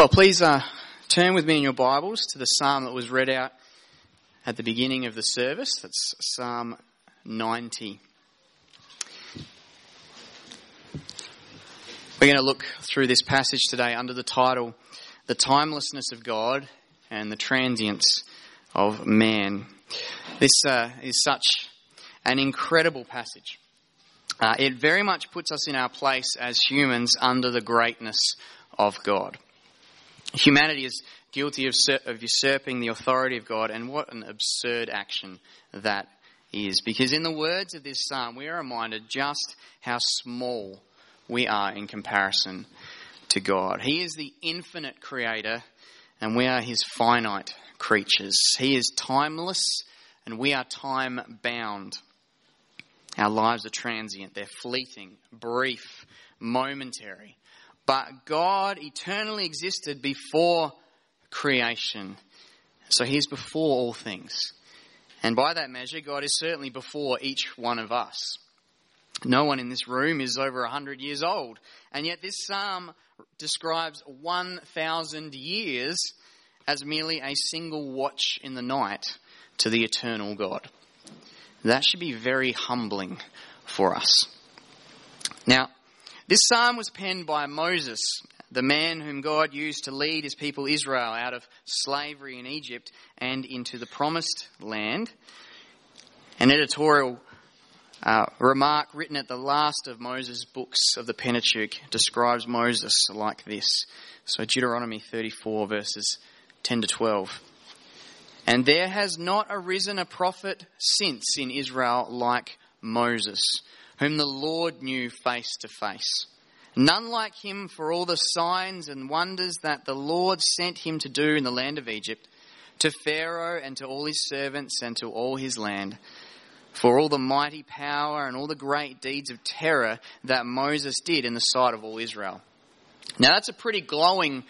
Well, please uh, turn with me in your Bibles to the psalm that was read out at the beginning of the service. That's Psalm 90. We're going to look through this passage today under the title The Timelessness of God and the Transience of Man. This uh, is such an incredible passage. Uh, it very much puts us in our place as humans under the greatness of God. Humanity is guilty of, of usurping the authority of God, and what an absurd action that is. Because in the words of this psalm, we are reminded just how small we are in comparison to God. He is the infinite creator, and we are his finite creatures. He is timeless, and we are time bound. Our lives are transient, they're fleeting, brief, momentary. But God eternally existed before creation. So He's before all things. And by that measure, God is certainly before each one of us. No one in this room is over 100 years old. And yet, this psalm describes 1,000 years as merely a single watch in the night to the eternal God. That should be very humbling for us. Now, this psalm was penned by Moses, the man whom God used to lead his people Israel out of slavery in Egypt and into the promised land. An editorial uh, remark written at the last of Moses' books of the Pentateuch describes Moses like this. So Deuteronomy 34 verses 10 to 12. And there has not arisen a prophet since in Israel like Moses, whom the Lord knew face to face. None like him for all the signs and wonders that the Lord sent him to do in the land of Egypt, to Pharaoh and to all his servants and to all his land, for all the mighty power and all the great deeds of terror that Moses did in the sight of all Israel. Now that's a pretty glowing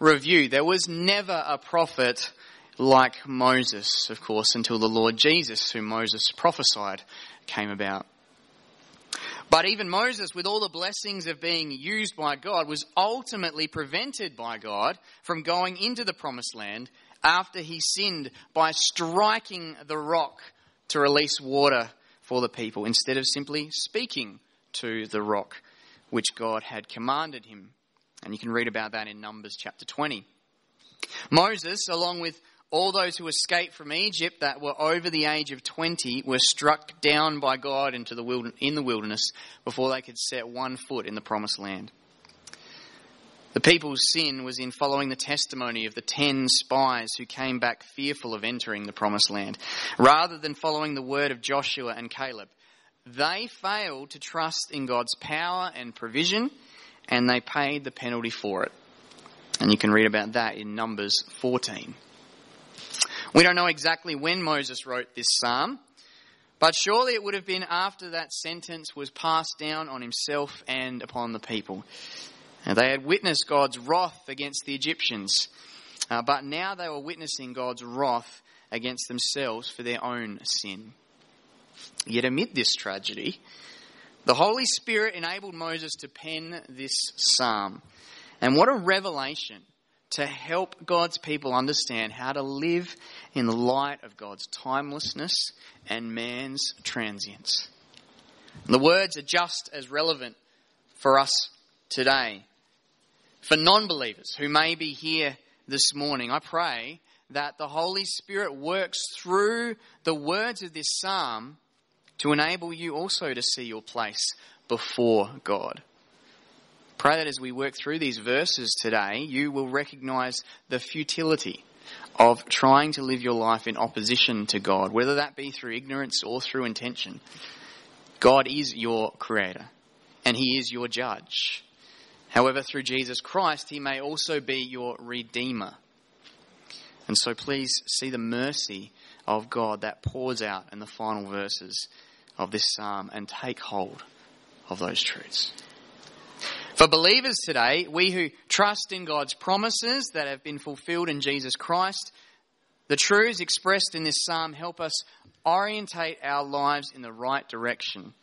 review. There was never a prophet like Moses, of course, until the Lord Jesus, whom Moses prophesied, came about. But even Moses, with all the blessings of being used by God, was ultimately prevented by God from going into the promised land after he sinned by striking the rock to release water for the people instead of simply speaking to the rock which God had commanded him. And you can read about that in Numbers chapter 20. Moses, along with all those who escaped from Egypt that were over the age of 20 were struck down by God into the wilderness, in the wilderness before they could set one foot in the promised land. The people's sin was in following the testimony of the ten spies who came back fearful of entering the promised land, rather than following the word of Joshua and Caleb. They failed to trust in God's power and provision, and they paid the penalty for it. And you can read about that in Numbers 14. We don't know exactly when Moses wrote this psalm, but surely it would have been after that sentence was passed down on himself and upon the people. Now, they had witnessed God's wrath against the Egyptians, uh, but now they were witnessing God's wrath against themselves for their own sin. Yet amid this tragedy, the Holy Spirit enabled Moses to pen this psalm. And what a revelation to help God's people understand how to live in the light of God's timelessness and man's transience. And the words are just as relevant for us today. For non believers who may be here this morning, I pray that the Holy Spirit works through the words of this psalm to enable you also to see your place before God. Pray that as we work through these verses today, you will recognize the futility of trying to live your life in opposition to God, whether that be through ignorance or through intention. God is your creator and he is your judge. However, through Jesus Christ, he may also be your redeemer. And so please see the mercy of God that pours out in the final verses of this psalm and take hold of those truths. For believers today, we who trust in God's promises that have been fulfilled in Jesus Christ, the truths expressed in this psalm help us orientate our lives in the right direction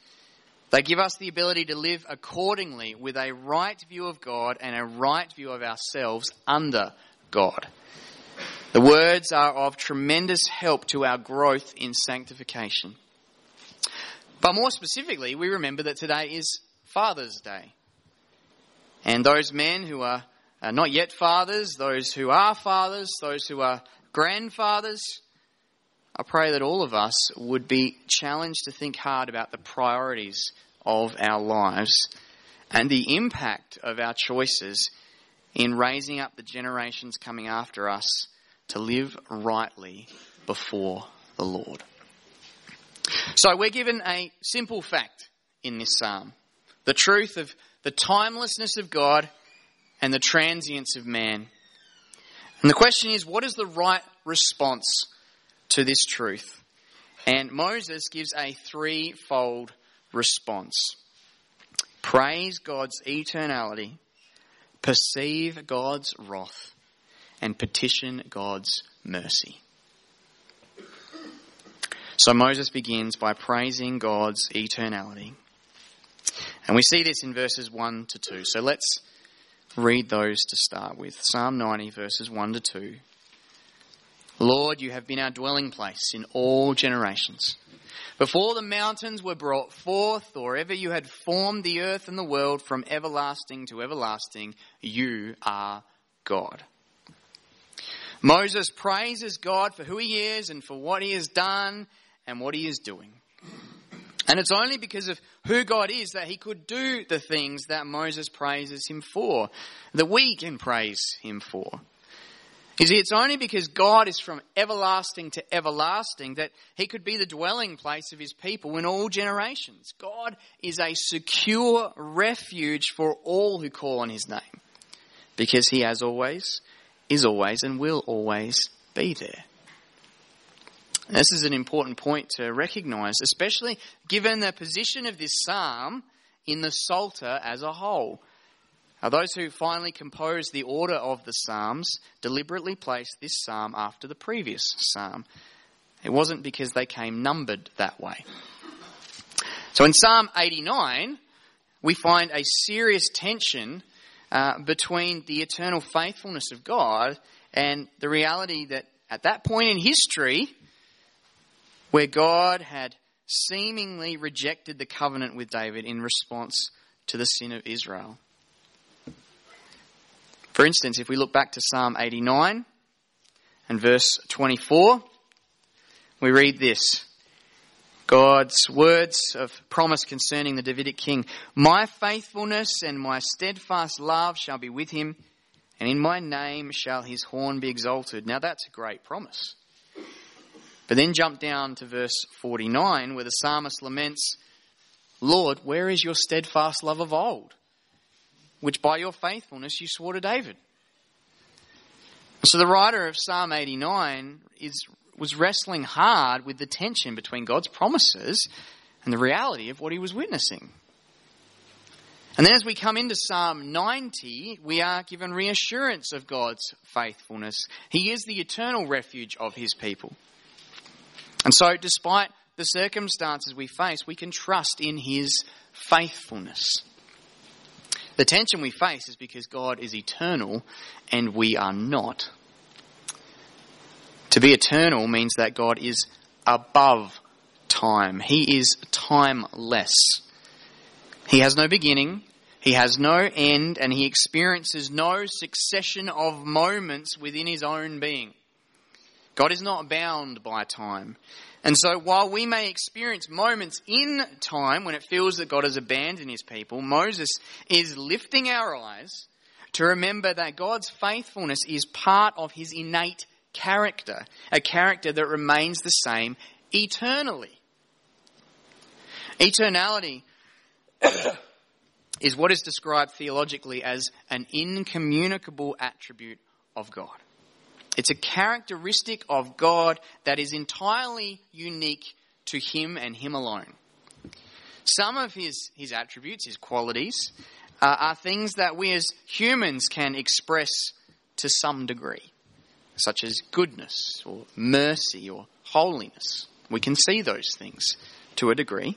They give us the ability to live accordingly with a right view of God and a right view of ourselves under God. The words are of tremendous help to our growth in sanctification. But more specifically, we remember that today is Father's Day. And those men who are not yet fathers, those who are fathers, those who are grandfathers, I pray that all of us would be challenged to think hard about the priorities of our lives and the impact of our choices in raising up the generations coming after us to live rightly before the Lord. So we're given a simple fact in this psalm the truth of the timelessness of God and the transience of man. And the question is, what is the right response to this truth? And Moses gives a threefold response praise God's eternality, perceive God's wrath, and petition God's mercy. So Moses begins by praising God's eternality. And we see this in verses 1 to 2. So let's read those to start with. Psalm 90, verses 1 to 2. Lord, you have been our dwelling place in all generations. Before the mountains were brought forth, or ever you had formed the earth and the world from everlasting to everlasting, you are God. Moses praises God for who he is and for what he has done and what he is doing. And it's only because of who God is that he could do the things that Moses praises him for, that we can praise him for. You see, it's only because God is from everlasting to everlasting that he could be the dwelling place of his people in all generations. God is a secure refuge for all who call on his name because he has always, is always, and will always be there. This is an important point to recognize, especially given the position of this psalm in the Psalter as a whole. Now, those who finally composed the order of the psalms deliberately placed this psalm after the previous psalm. It wasn't because they came numbered that way. So in Psalm 89, we find a serious tension uh, between the eternal faithfulness of God and the reality that at that point in history, where God had seemingly rejected the covenant with David in response to the sin of Israel. For instance, if we look back to Psalm 89 and verse 24, we read this God's words of promise concerning the Davidic king My faithfulness and my steadfast love shall be with him, and in my name shall his horn be exalted. Now that's a great promise. But then jump down to verse 49 where the psalmist laments, Lord, where is your steadfast love of old, which by your faithfulness you swore to David? So the writer of Psalm 89 is, was wrestling hard with the tension between God's promises and the reality of what he was witnessing. And then as we come into Psalm 90, we are given reassurance of God's faithfulness. He is the eternal refuge of his people. And so, despite the circumstances we face, we can trust in His faithfulness. The tension we face is because God is eternal and we are not. To be eternal means that God is above time. He is timeless. He has no beginning, he has no end, and he experiences no succession of moments within his own being. God is not bound by time. And so while we may experience moments in time when it feels that God has abandoned his people, Moses is lifting our eyes to remember that God's faithfulness is part of his innate character, a character that remains the same eternally. Eternality is what is described theologically as an incommunicable attribute of God. It's a characteristic of God that is entirely unique to Him and Him alone. Some of His, his attributes, His qualities, uh, are things that we as humans can express to some degree, such as goodness or mercy or holiness. We can see those things to a degree.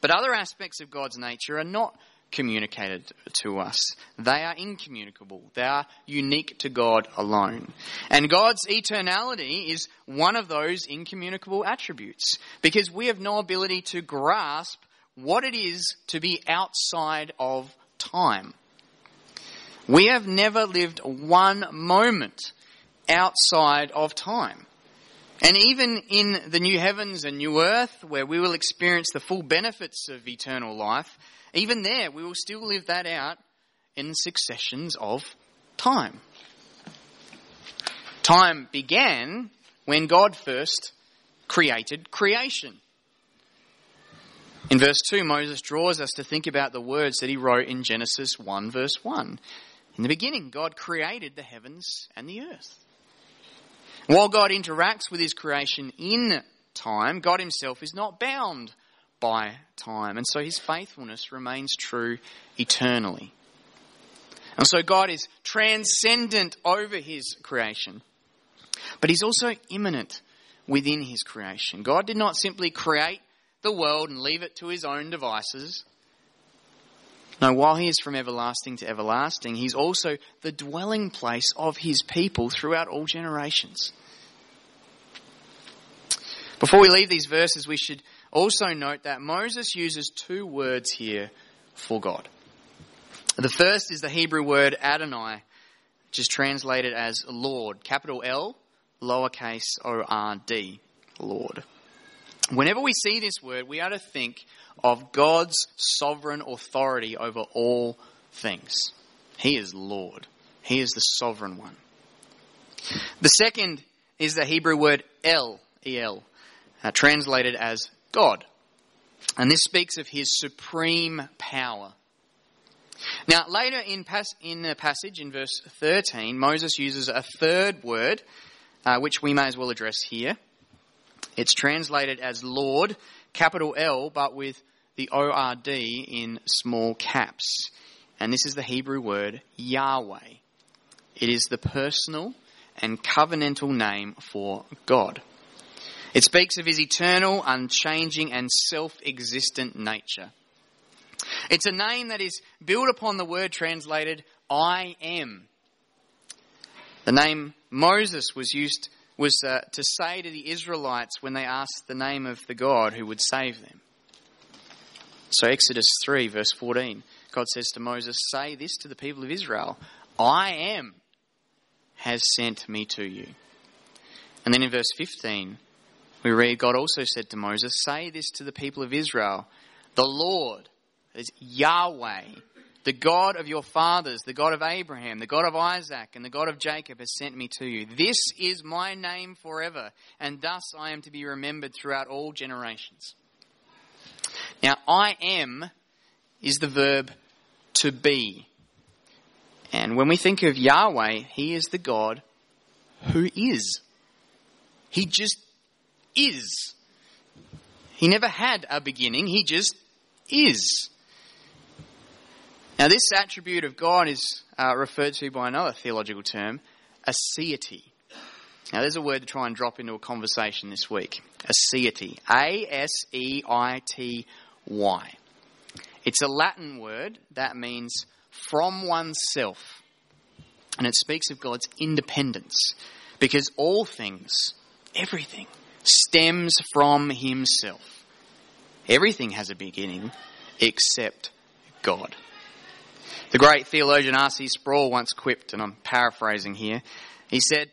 But other aspects of God's nature are not communicated to us. They are incommunicable. They are unique to God alone. And God's eternality is one of those incommunicable attributes because we have no ability to grasp what it is to be outside of time. We have never lived one moment outside of time. And even in the new heavens and new earth, where we will experience the full benefits of eternal life, even there we will still live that out in successions of time. Time began when God first created creation. In verse 2, Moses draws us to think about the words that he wrote in Genesis 1, verse 1. In the beginning, God created the heavens and the earth. While God interacts with his creation in time, God himself is not bound by time. And so his faithfulness remains true eternally. And so God is transcendent over his creation. But he's also immanent within his creation. God did not simply create the world and leave it to his own devices. No, while he is from everlasting to everlasting, he's also the dwelling place of his people throughout all generations. Before we leave these verses, we should also note that Moses uses two words here for God. The first is the Hebrew word Adonai, which is translated as Lord, capital L, lowercase o r d, Lord. Whenever we see this word, we are to think of God's sovereign authority over all things. He is Lord. He is the sovereign one. The second is the Hebrew word El, El, uh, translated as God. And this speaks of his supreme power. Now, later in, pas- in the passage, in verse 13, Moses uses a third word, uh, which we may as well address here. It's translated as Lord, capital L, but with the ORD in small caps. And this is the Hebrew word Yahweh. It is the personal and covenantal name for God. It speaks of his eternal, unchanging, and self existent nature. It's a name that is built upon the word translated I am. The name Moses was used was uh, to say to the Israelites when they asked the name of the God who would save them. So Exodus 3 verse 14, God says to Moses, say this to the people of Israel, I am has sent me to you. And then in verse 15, we read, God also said to Moses, Say this to the people of Israel The Lord is Yahweh, the God of your fathers, the God of Abraham, the God of Isaac, and the God of Jacob has sent me to you. This is my name forever, and thus I am to be remembered throughout all generations. Now, I am is the verb to be. And when we think of Yahweh, He is the God who is. He just is. He never had a beginning, he just is. Now, this attribute of God is uh, referred to by another theological term, aseity. Now, there's a word to try and drop into a conversation this week. Aseity. A S E I T Y. It's a Latin word that means from oneself. And it speaks of God's independence. Because all things, everything, stems from himself. Everything has a beginning except God. The great theologian R.C. Sproul once quipped, and I'm paraphrasing here, he said,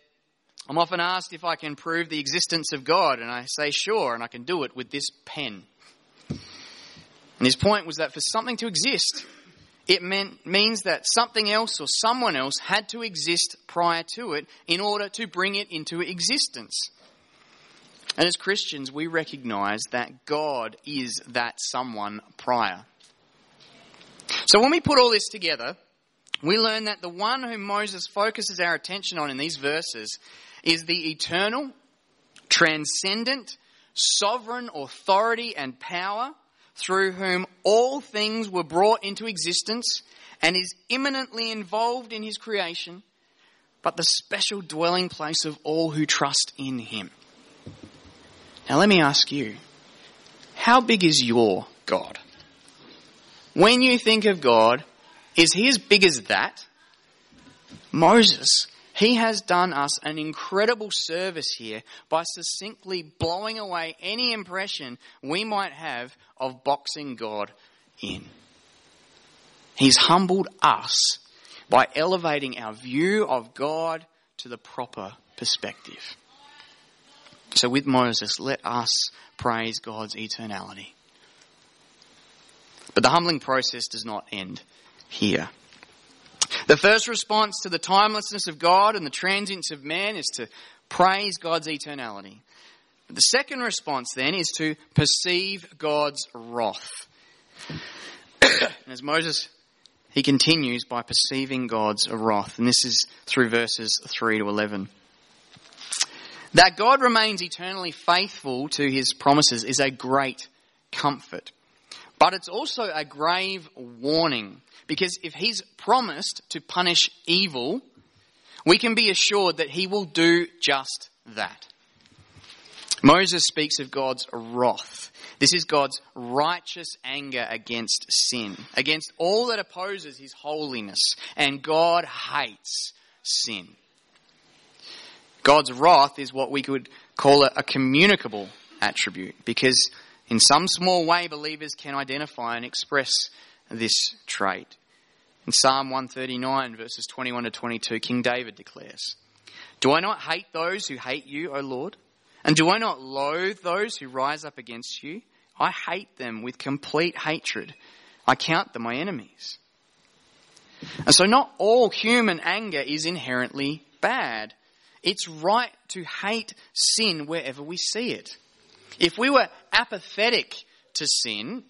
I'm often asked if I can prove the existence of God, and I say sure, and I can do it with this pen. And his point was that for something to exist, it meant, means that something else or someone else had to exist prior to it in order to bring it into existence. And as Christians, we recognize that God is that someone prior. So when we put all this together, we learn that the one whom Moses focuses our attention on in these verses is the eternal, transcendent, sovereign authority and power through whom all things were brought into existence and is immanently involved in his creation, but the special dwelling place of all who trust in him. Now let me ask you, how big is your God. When you think of God, is he as big as that? Moses, he has done us an incredible service here by succinctly blowing away any impression we might have of boxing God in. He's humbled us by elevating our view of God to the proper perspective. So with Moses, let us praise God's eternality. But the humbling process does not end here. The first response to the timelessness of God and the transience of man is to praise God's eternality. The second response then is to perceive God's wrath. and as Moses, he continues by perceiving God's wrath. And this is through verses 3 to 11. That God remains eternally faithful to his promises is a great comfort. But it's also a grave warning because if he's promised to punish evil, we can be assured that he will do just that. Moses speaks of God's wrath. This is God's righteous anger against sin, against all that opposes his holiness, and God hates sin. God's wrath is what we could call a, communicable attribute because in some small way believers can identify and express this trait. In Psalm 139, verses 21 to 22, King David declares, Do I not hate those who hate you, O Lord? And do I not loathe those who rise up against you? I hate them with complete hatred. I count them my enemies. And so not all human anger is inherently bad. It's right to hate sin wherever we see it. If we were apathetic to sin,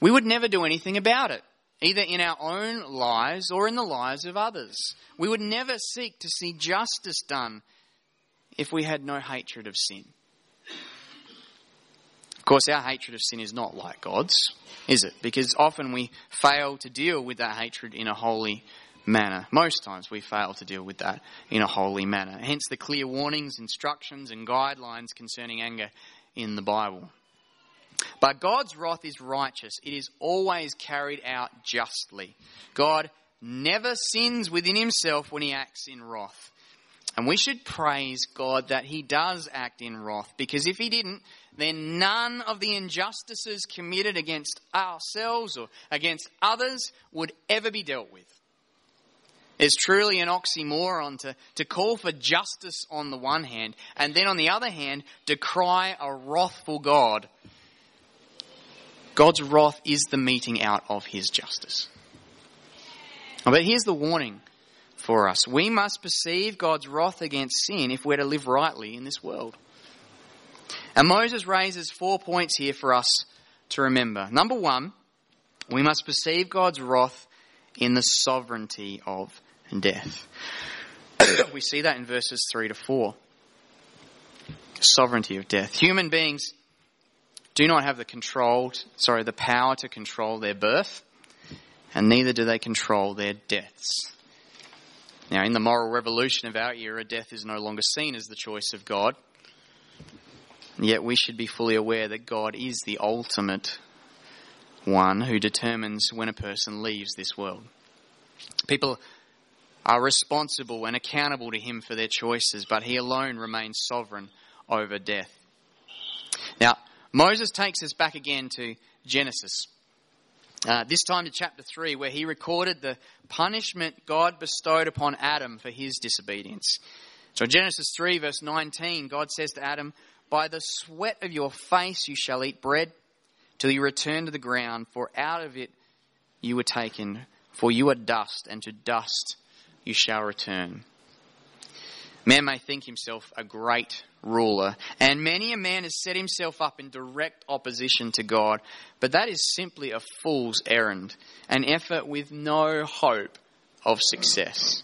we would never do anything about it, either in our own lives or in the lives of others. We would never seek to see justice done if we had no hatred of sin. Of course, our hatred of sin is not like God's, is it? Because often we fail to deal with that hatred in a holy manner. Most times we fail to deal with that in a holy manner. Hence the clear warnings, instructions, and guidelines concerning anger in the Bible. But God's wrath is righteous. It is always carried out justly. God never sins within himself when he acts in wrath. And we should praise God that he does act in wrath, because if he didn't, then none of the injustices committed against ourselves or against others would ever be dealt with. It's truly an oxymoron to, to call for justice on the one hand, and then on the other hand, decry a wrathful God. God's wrath is the meting out of his justice. But here's the warning for us. We must perceive God's wrath against sin if we're to live rightly in this world. And Moses raises four points here for us to remember. Number one, we must perceive God's wrath in the sovereignty of death. we see that in verses 3 to 4. Sovereignty of death. Human beings do not have the control, sorry, the power to control their birth, and neither do they control their deaths. Now, in the moral revolution of our era, death is no longer seen as the choice of God. Yet we should be fully aware that God is the ultimate one who determines when a person leaves this world. People are responsible and accountable to Him for their choices, but He alone remains sovereign over death. Now, Moses takes us back again to Genesis. Uh, this time to chapter 3, where he recorded the punishment God bestowed upon Adam for his disobedience. So, in Genesis 3, verse 19, God says to Adam, By the sweat of your face you shall eat bread till you return to the ground, for out of it you were taken, for you are dust, and to dust you shall return. Man may think himself a great ruler, and many a man has set himself up in direct opposition to God, but that is simply a fool's errand, an effort with no hope of success.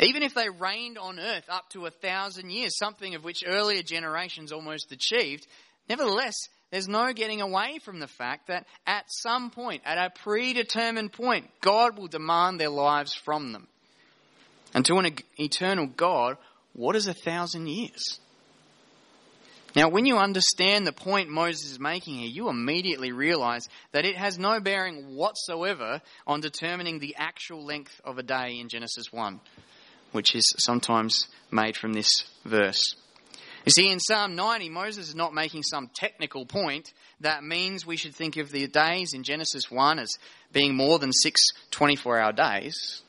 Even if they reigned on earth up to a thousand years, something of which earlier generations almost achieved, nevertheless, there's no getting away from the fact that at some point, at a predetermined point, God will demand their lives from them. And to an eternal God, what is a thousand years? Now, when you understand the point Moses is making here, you immediately realize that it has no bearing whatsoever on determining the actual length of a day in Genesis 1, which is sometimes made from this verse. You see, in Psalm 90, Moses is not making some technical point that means we should think of the days in Genesis 1 as being more than six 24 hour days.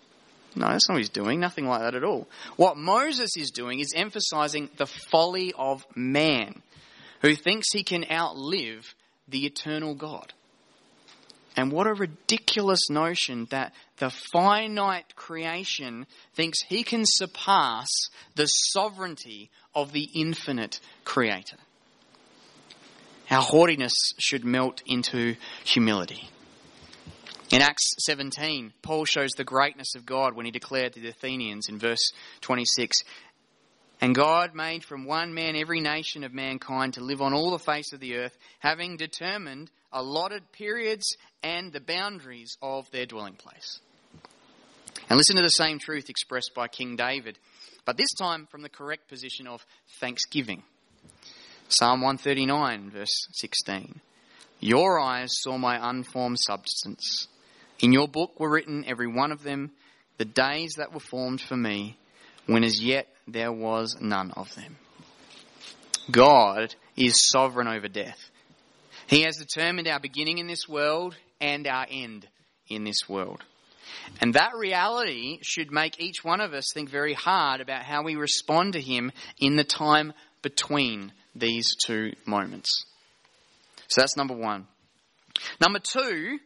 No, that's not what he's doing. Nothing like that at all. What Moses is doing is emphasizing the folly of man who thinks he can outlive the eternal God. And what a ridiculous notion that the finite creation thinks he can surpass the sovereignty of the infinite creator. Our haughtiness should melt into humility. In Acts 17, Paul shows the greatness of God when he declared to the Athenians in verse 26 And God made from one man every nation of mankind to live on all the face of the earth, having determined allotted periods and the boundaries of their dwelling place. And listen to the same truth expressed by King David, but this time from the correct position of thanksgiving. Psalm 139, verse 16. Your eyes saw my unformed substance. In your book were written, every one of them, the days that were formed for me, when as yet there was none of them. God is sovereign over death. He has determined our beginning in this world and our end in this world. And that reality should make each one of us think very hard about how we respond to Him in the time between these two moments. So that's number one. Number two,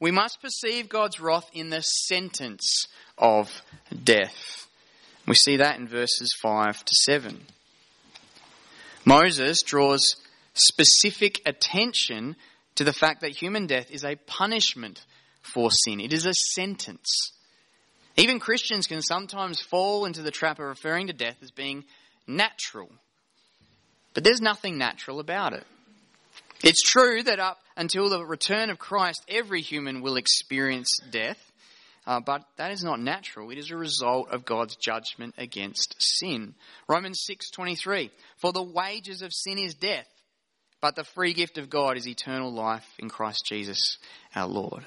we must perceive God's wrath in the sentence of death. We see that in verses 5 to 7. Moses draws specific attention to the fact that human death is a punishment for sin, it is a sentence. Even Christians can sometimes fall into the trap of referring to death as being natural. But there's nothing natural about it. It's true that up until the return of Christ, every human will experience death, uh, but that is not natural. It is a result of God's judgment against sin. Romans 6:23 For the wages of sin is death, but the free gift of God is eternal life in Christ Jesus our Lord.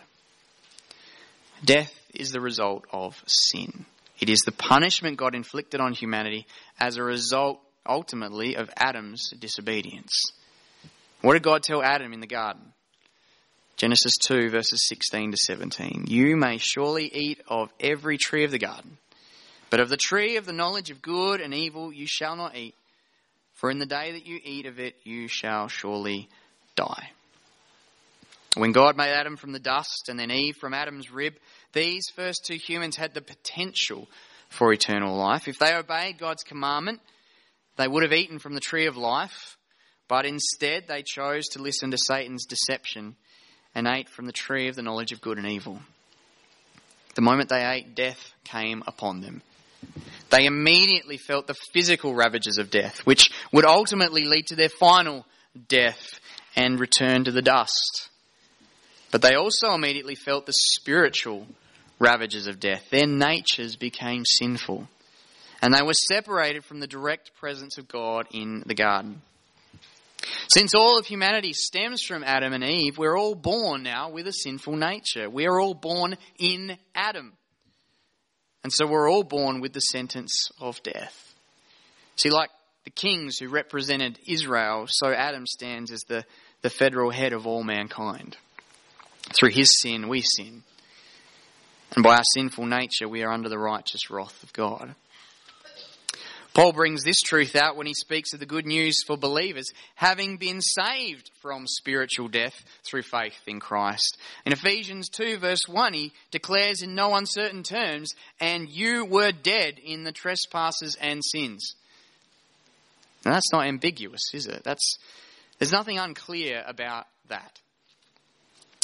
Death is the result of sin. It is the punishment God inflicted on humanity as a result ultimately of Adam's disobedience. What did God tell Adam in the garden? Genesis 2, verses 16 to 17. You may surely eat of every tree of the garden, but of the tree of the knowledge of good and evil you shall not eat, for in the day that you eat of it you shall surely die. When God made Adam from the dust and then Eve from Adam's rib, these first two humans had the potential for eternal life. If they obeyed God's commandment, they would have eaten from the tree of life but instead, they chose to listen to Satan's deception and ate from the tree of the knowledge of good and evil. The moment they ate, death came upon them. They immediately felt the physical ravages of death, which would ultimately lead to their final death and return to the dust. But they also immediately felt the spiritual ravages of death. Their natures became sinful, and they were separated from the direct presence of God in the garden. Since all of humanity stems from Adam and Eve, we're all born now with a sinful nature. We are all born in Adam. And so we're all born with the sentence of death. See, like the kings who represented Israel, so Adam stands as the, the federal head of all mankind. Through his sin, we sin. And by our sinful nature, we are under the righteous wrath of God. Paul brings this truth out when he speaks of the good news for believers having been saved from spiritual death through faith in Christ. In Ephesians 2 verse 1, he declares in no uncertain terms, and you were dead in the trespasses and sins. Now that's not ambiguous, is it? That's, there's nothing unclear about that.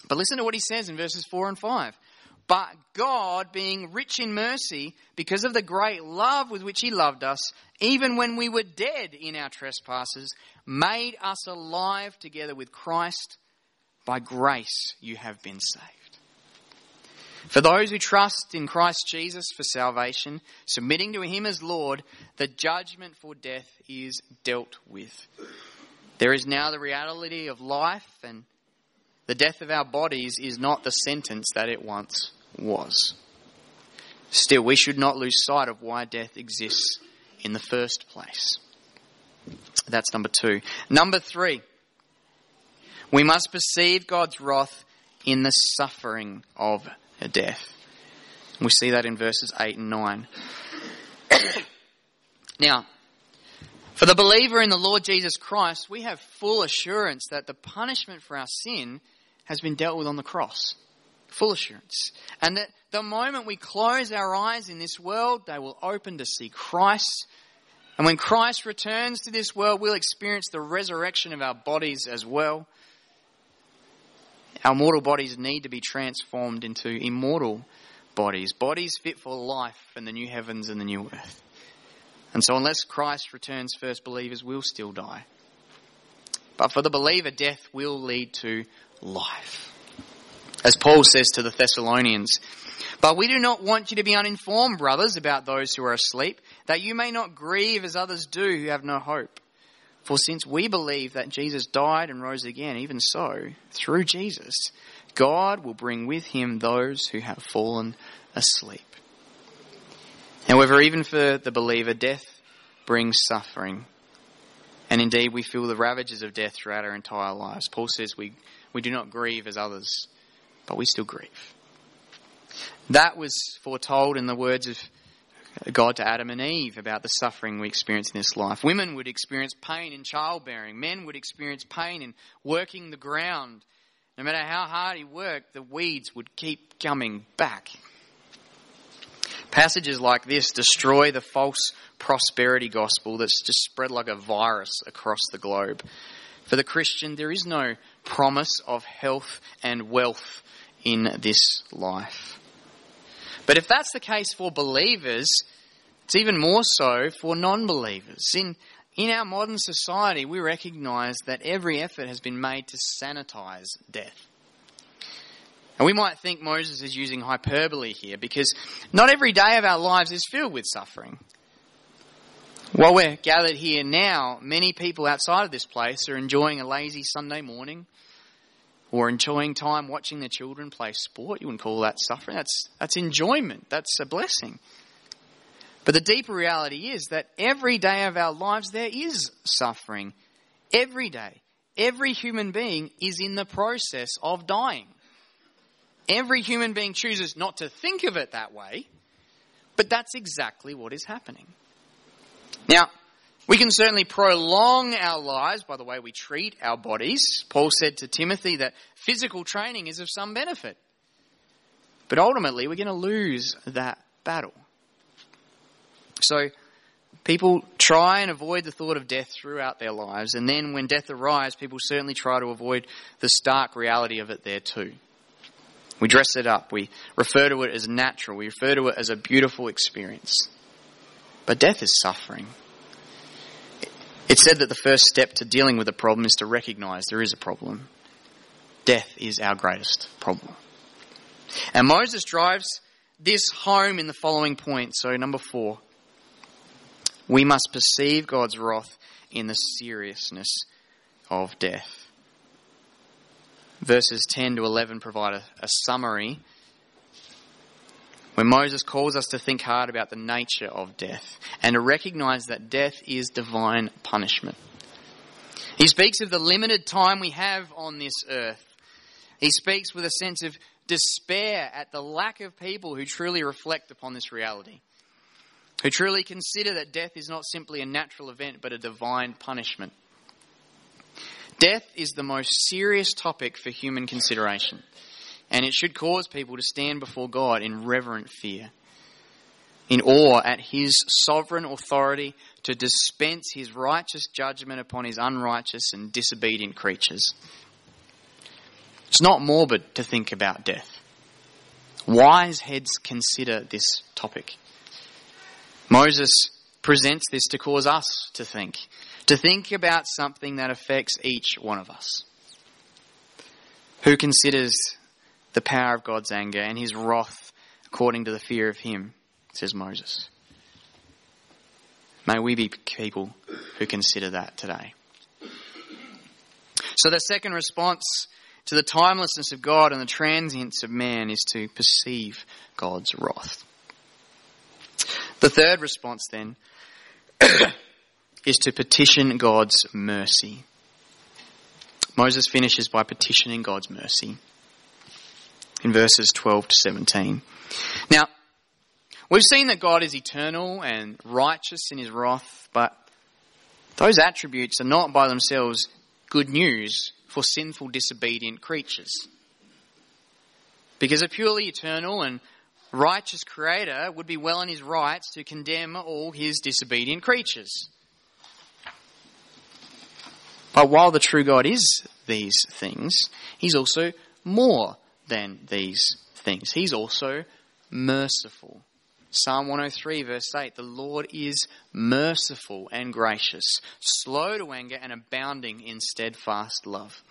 But listen to what he says in verses 4 and 5. But God, being rich in mercy, because of the great love with which He loved us, even when we were dead in our trespasses, made us alive together with Christ. By grace you have been saved. For those who trust in Christ Jesus for salvation, submitting to Him as Lord, the judgment for death is dealt with. There is now the reality of life, and the death of our bodies is not the sentence that it once was. Still, we should not lose sight of why death exists in the first place. That's number two. Number three, we must perceive God's wrath in the suffering of death. We see that in verses 8 and 9. now, for the believer in the Lord Jesus Christ, we have full assurance that the punishment for our sin has been dealt with on the cross. Full assurance. And that the moment we close our eyes in this world, they will open to see Christ. And when Christ returns to this world, we'll experience the resurrection of our bodies as well. Our mortal bodies need to be transformed into immortal bodies, bodies fit for life and the new heavens and the new earth. And so, unless Christ returns first, believers will still die. But for the believer, death will lead to life. As Paul says to the Thessalonians, but we do not want you to be uninformed, brothers, about those who are asleep, that you may not grieve as others do who have no hope. For since we believe that Jesus died and rose again, even so, through Jesus, God will bring with him those who have fallen asleep. However, even for the believer, death brings suffering. And indeed, we feel the ravages of death throughout our entire lives. Paul says we, we do not grieve as others, but we still grieve. That was foretold in the words of God to Adam and Eve about the suffering we experience in this life. Women would experience pain in childbearing, men would experience pain in working the ground. No matter how hard he worked, the weeds would keep coming back. Passages like this destroy the false prosperity gospel that's just spread like a virus across the globe. For the Christian, there is no promise of health and wealth in this life. But if that's the case for believers, it's even more so for non believers. In, in our modern society, we recognize that every effort has been made to sanitize death. And we might think Moses is using hyperbole here because not every day of our lives is filled with suffering. While we're gathered here now, many people outside of this place are enjoying a lazy Sunday morning or enjoying time watching their children play sport. You wouldn't call that suffering. That's, that's enjoyment. That's a blessing. But the deeper reality is that every day of our lives there is suffering. Every day. Every human being is in the process of dying. Every human being chooses not to think of it that way, but that's exactly what is happening. Now, we can certainly prolong our lives by the way we treat our bodies. Paul said to Timothy that physical training is of some benefit. But ultimately, we're going to lose that battle. So, people try and avoid the thought of death throughout their lives, and then when death arrives, people certainly try to avoid the stark reality of it there too. We dress it up. We refer to it as natural. We refer to it as a beautiful experience. But death is suffering. It's said that the first step to dealing with a problem is to recognize there is a problem. Death is our greatest problem. And Moses drives this home in the following point. So, number four, we must perceive God's wrath in the seriousness of death verses 10 to 11 provide a, a summary where Moses calls us to think hard about the nature of death and to recognize that death is divine punishment. He speaks of the limited time we have on this earth. He speaks with a sense of despair at the lack of people who truly reflect upon this reality, who truly consider that death is not simply a natural event but a divine punishment. Death is the most serious topic for human consideration, and it should cause people to stand before God in reverent fear, in awe at His sovereign authority to dispense His righteous judgment upon His unrighteous and disobedient creatures. It's not morbid to think about death. Wise heads consider this topic. Moses presents this to cause us to think to think about something that affects each one of us. Who considers the power of God's anger and his wrath according to the fear of him, says Moses. May we be people who consider that today. So the second response to the timelessness of God and the transience of man is to perceive God's wrath. The third response then is to petition God's mercy. Moses finishes by petitioning God's mercy in verses 12 to 17. Now, we've seen that God is eternal and righteous in his wrath, but those attributes are not by themselves good news for sinful, disobedient creatures. Because a purely eternal and righteous creator would be well in his rights to condemn all his disobedient creatures. But while the true God is these things, he's also more than these things. He's also merciful. Psalm 103, verse 8 The Lord is merciful and gracious, slow to anger and abounding in steadfast love.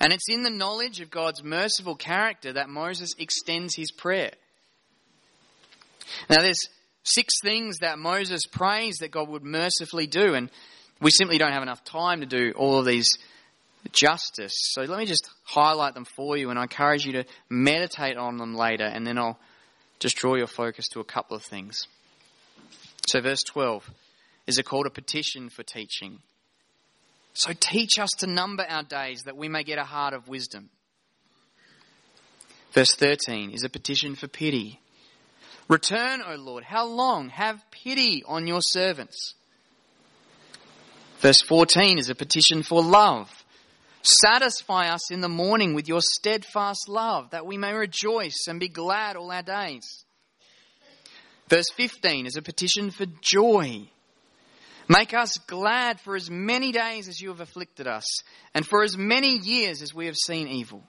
And it's in the knowledge of God's merciful character that Moses extends his prayer. Now, there's six things that Moses prays that God would mercifully do, and we simply don't have enough time to do all of these justice. So let me just highlight them for you, and I encourage you to meditate on them later, and then I'll just draw your focus to a couple of things. So, verse 12 is a call to petition for teaching. So, teach us to number our days that we may get a heart of wisdom. Verse 13 is a petition for pity. Return, O Lord, how long? Have pity on your servants. Verse 14 is a petition for love. Satisfy us in the morning with your steadfast love, that we may rejoice and be glad all our days. Verse 15 is a petition for joy. Make us glad for as many days as you have afflicted us, and for as many years as we have seen evil.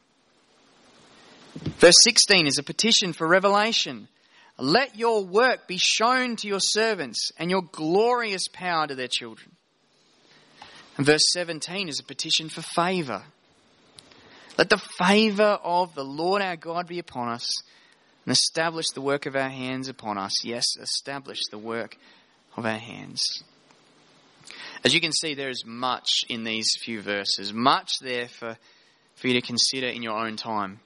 Verse 16 is a petition for revelation. Let your work be shown to your servants, and your glorious power to their children. Verse 17 is a petition for favour. Let the favour of the Lord our God be upon us and establish the work of our hands upon us. Yes, establish the work of our hands. As you can see, there is much in these few verses, much there for, for you to consider in your own time.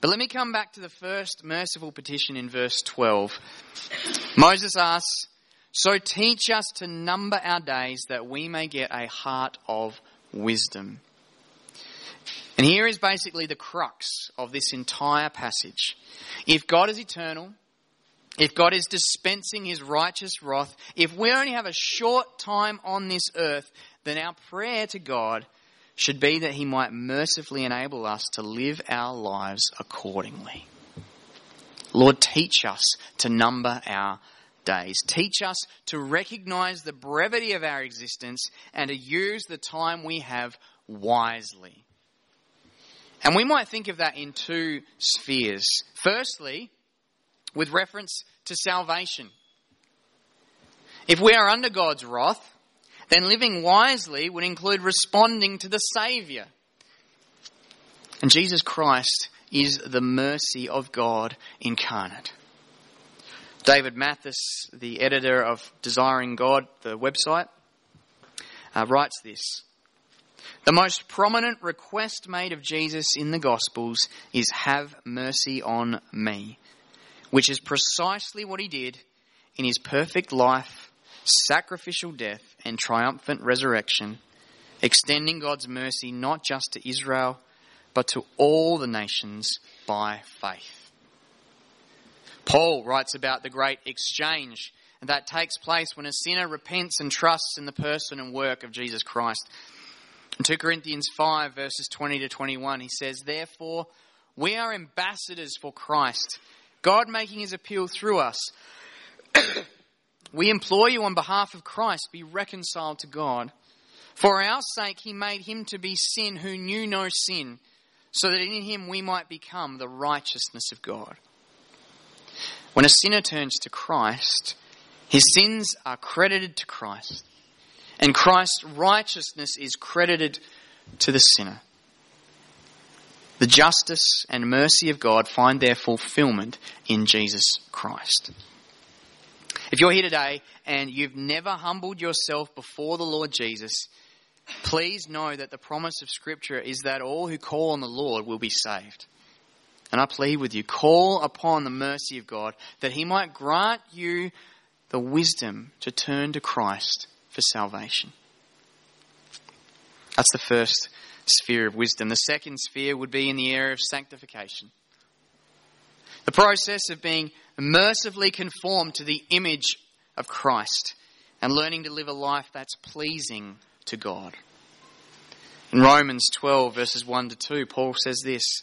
But let me come back to the first merciful petition in verse 12. Moses asks, so teach us to number our days that we may get a heart of wisdom. And here is basically the crux of this entire passage. If God is eternal, if God is dispensing his righteous wrath, if we only have a short time on this earth, then our prayer to God should be that he might mercifully enable us to live our lives accordingly. Lord, teach us to number our days. Teach us to recognize the brevity of our existence and to use the time we have wisely. And we might think of that in two spheres. Firstly, with reference to salvation. If we are under God's wrath, then living wisely would include responding to the Saviour. And Jesus Christ is the mercy of God incarnate. David Mathis, the editor of Desiring God, the website, uh, writes this. The most prominent request made of Jesus in the Gospels is, Have mercy on me, which is precisely what he did in his perfect life, sacrificial death, and triumphant resurrection, extending God's mercy not just to Israel, but to all the nations by faith. Paul writes about the great exchange that takes place when a sinner repents and trusts in the person and work of Jesus Christ. In 2 Corinthians 5, verses 20 to 21, he says, Therefore, we are ambassadors for Christ, God making his appeal through us. we implore you on behalf of Christ, be reconciled to God. For our sake, he made him to be sin who knew no sin, so that in him we might become the righteousness of God. When a sinner turns to Christ, his sins are credited to Christ, and Christ's righteousness is credited to the sinner. The justice and mercy of God find their fulfillment in Jesus Christ. If you're here today and you've never humbled yourself before the Lord Jesus, please know that the promise of Scripture is that all who call on the Lord will be saved. And I plead with you, call upon the mercy of God that He might grant you the wisdom to turn to Christ for salvation. That's the first sphere of wisdom. The second sphere would be in the area of sanctification. The process of being mercifully conformed to the image of Christ and learning to live a life that's pleasing to God. In Romans 12, verses 1 to 2, Paul says this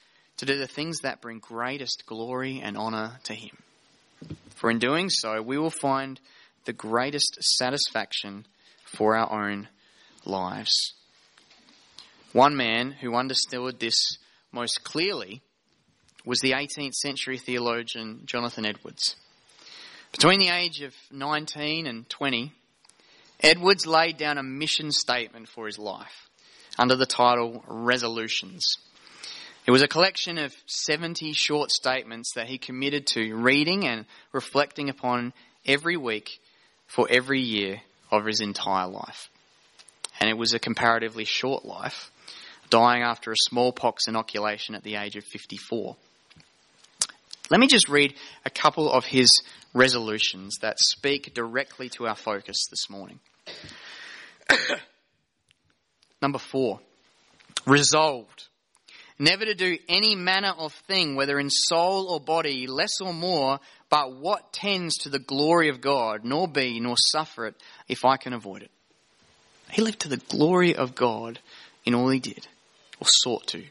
to do the things that bring greatest glory and honour to Him. For in doing so, we will find the greatest satisfaction for our own lives. One man who understood this most clearly was the 18th century theologian Jonathan Edwards. Between the age of 19 and 20, Edwards laid down a mission statement for his life under the title Resolutions. It was a collection of 70 short statements that he committed to reading and reflecting upon every week for every year of his entire life. And it was a comparatively short life dying after a smallpox inoculation at the age of 54. Let me just read a couple of his resolutions that speak directly to our focus this morning. Number four, resolved never to do any manner of thing, whether in soul or body, less or more, but what tends to the glory of God, nor be, nor suffer it, if I can avoid it. He lived to the glory of God in all he did or sought to.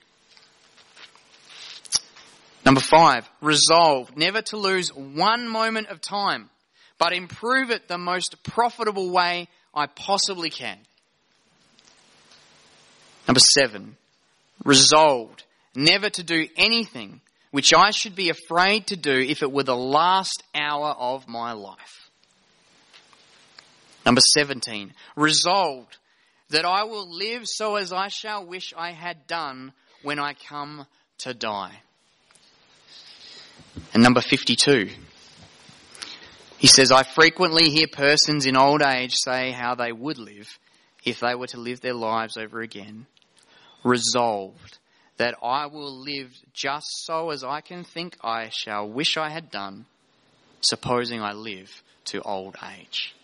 Number five, resolve never to lose one moment of time, but improve it the most profitable way I possibly can. Number seven, resolved never to do anything which I should be afraid to do if it were the last hour of my life. Number 17, resolved that I will live so as I shall wish I had done when I come to die. And number 52, he says, I frequently hear persons in old age say how they would live if they were to live their lives over again, resolved that I will live just so as I can think I shall wish I had done, supposing I live to old age.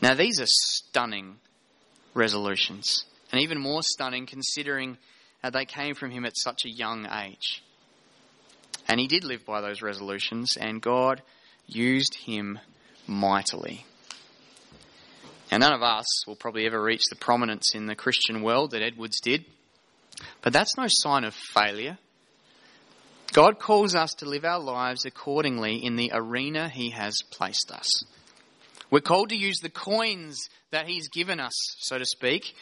Now, these are stunning resolutions. And even more stunning considering how they came from him at such a young age. And he did live by those resolutions, and God used him mightily. Now, none of us will probably ever reach the prominence in the Christian world that Edwards did, but that's no sign of failure. God calls us to live our lives accordingly in the arena He has placed us. We're called to use the coins that He's given us, so to speak,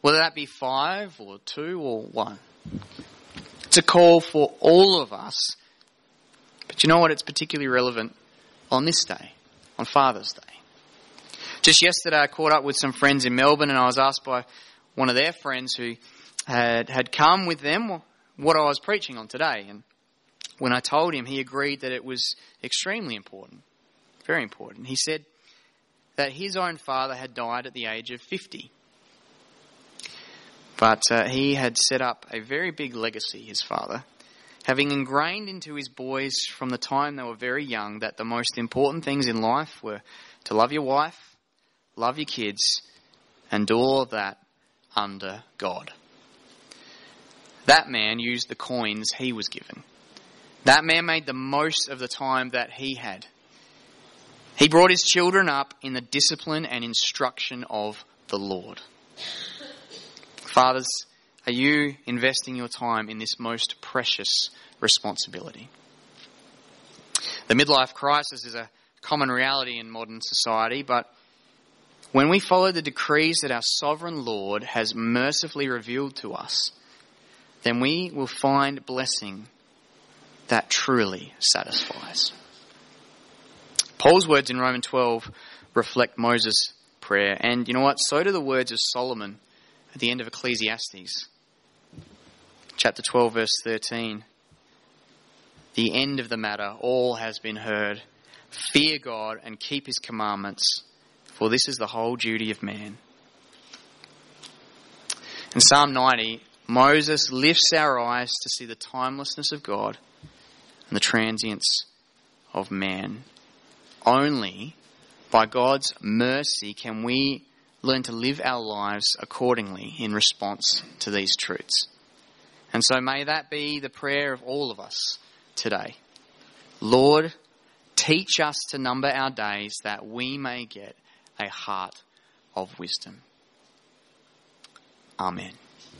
whether that be five or two or one. It's a call for all of us. But you know what? It's particularly relevant on this day, on Father's Day. Just yesterday, I caught up with some friends in Melbourne, and I was asked by one of their friends who had, had come with them what I was preaching on today. And when I told him, he agreed that it was extremely important, very important. He said, that his own father had died at the age of 50. But uh, he had set up a very big legacy, his father, having ingrained into his boys from the time they were very young that the most important things in life were to love your wife, love your kids, and do all of that under God. That man used the coins he was given. That man made the most of the time that he had. He brought his children up in the discipline and instruction of the Lord. Fathers, are you investing your time in this most precious responsibility? The midlife crisis is a common reality in modern society, but when we follow the decrees that our sovereign Lord has mercifully revealed to us, then we will find blessing that truly satisfies. Paul's words in Romans 12 reflect Moses' prayer, and you know what? So do the words of Solomon at the end of Ecclesiastes, chapter 12, verse 13. The end of the matter, all has been heard. Fear God and keep his commandments, for this is the whole duty of man. In Psalm 90, Moses lifts our eyes to see the timelessness of God and the transience of man. Only by God's mercy can we learn to live our lives accordingly in response to these truths. And so may that be the prayer of all of us today. Lord, teach us to number our days that we may get a heart of wisdom. Amen.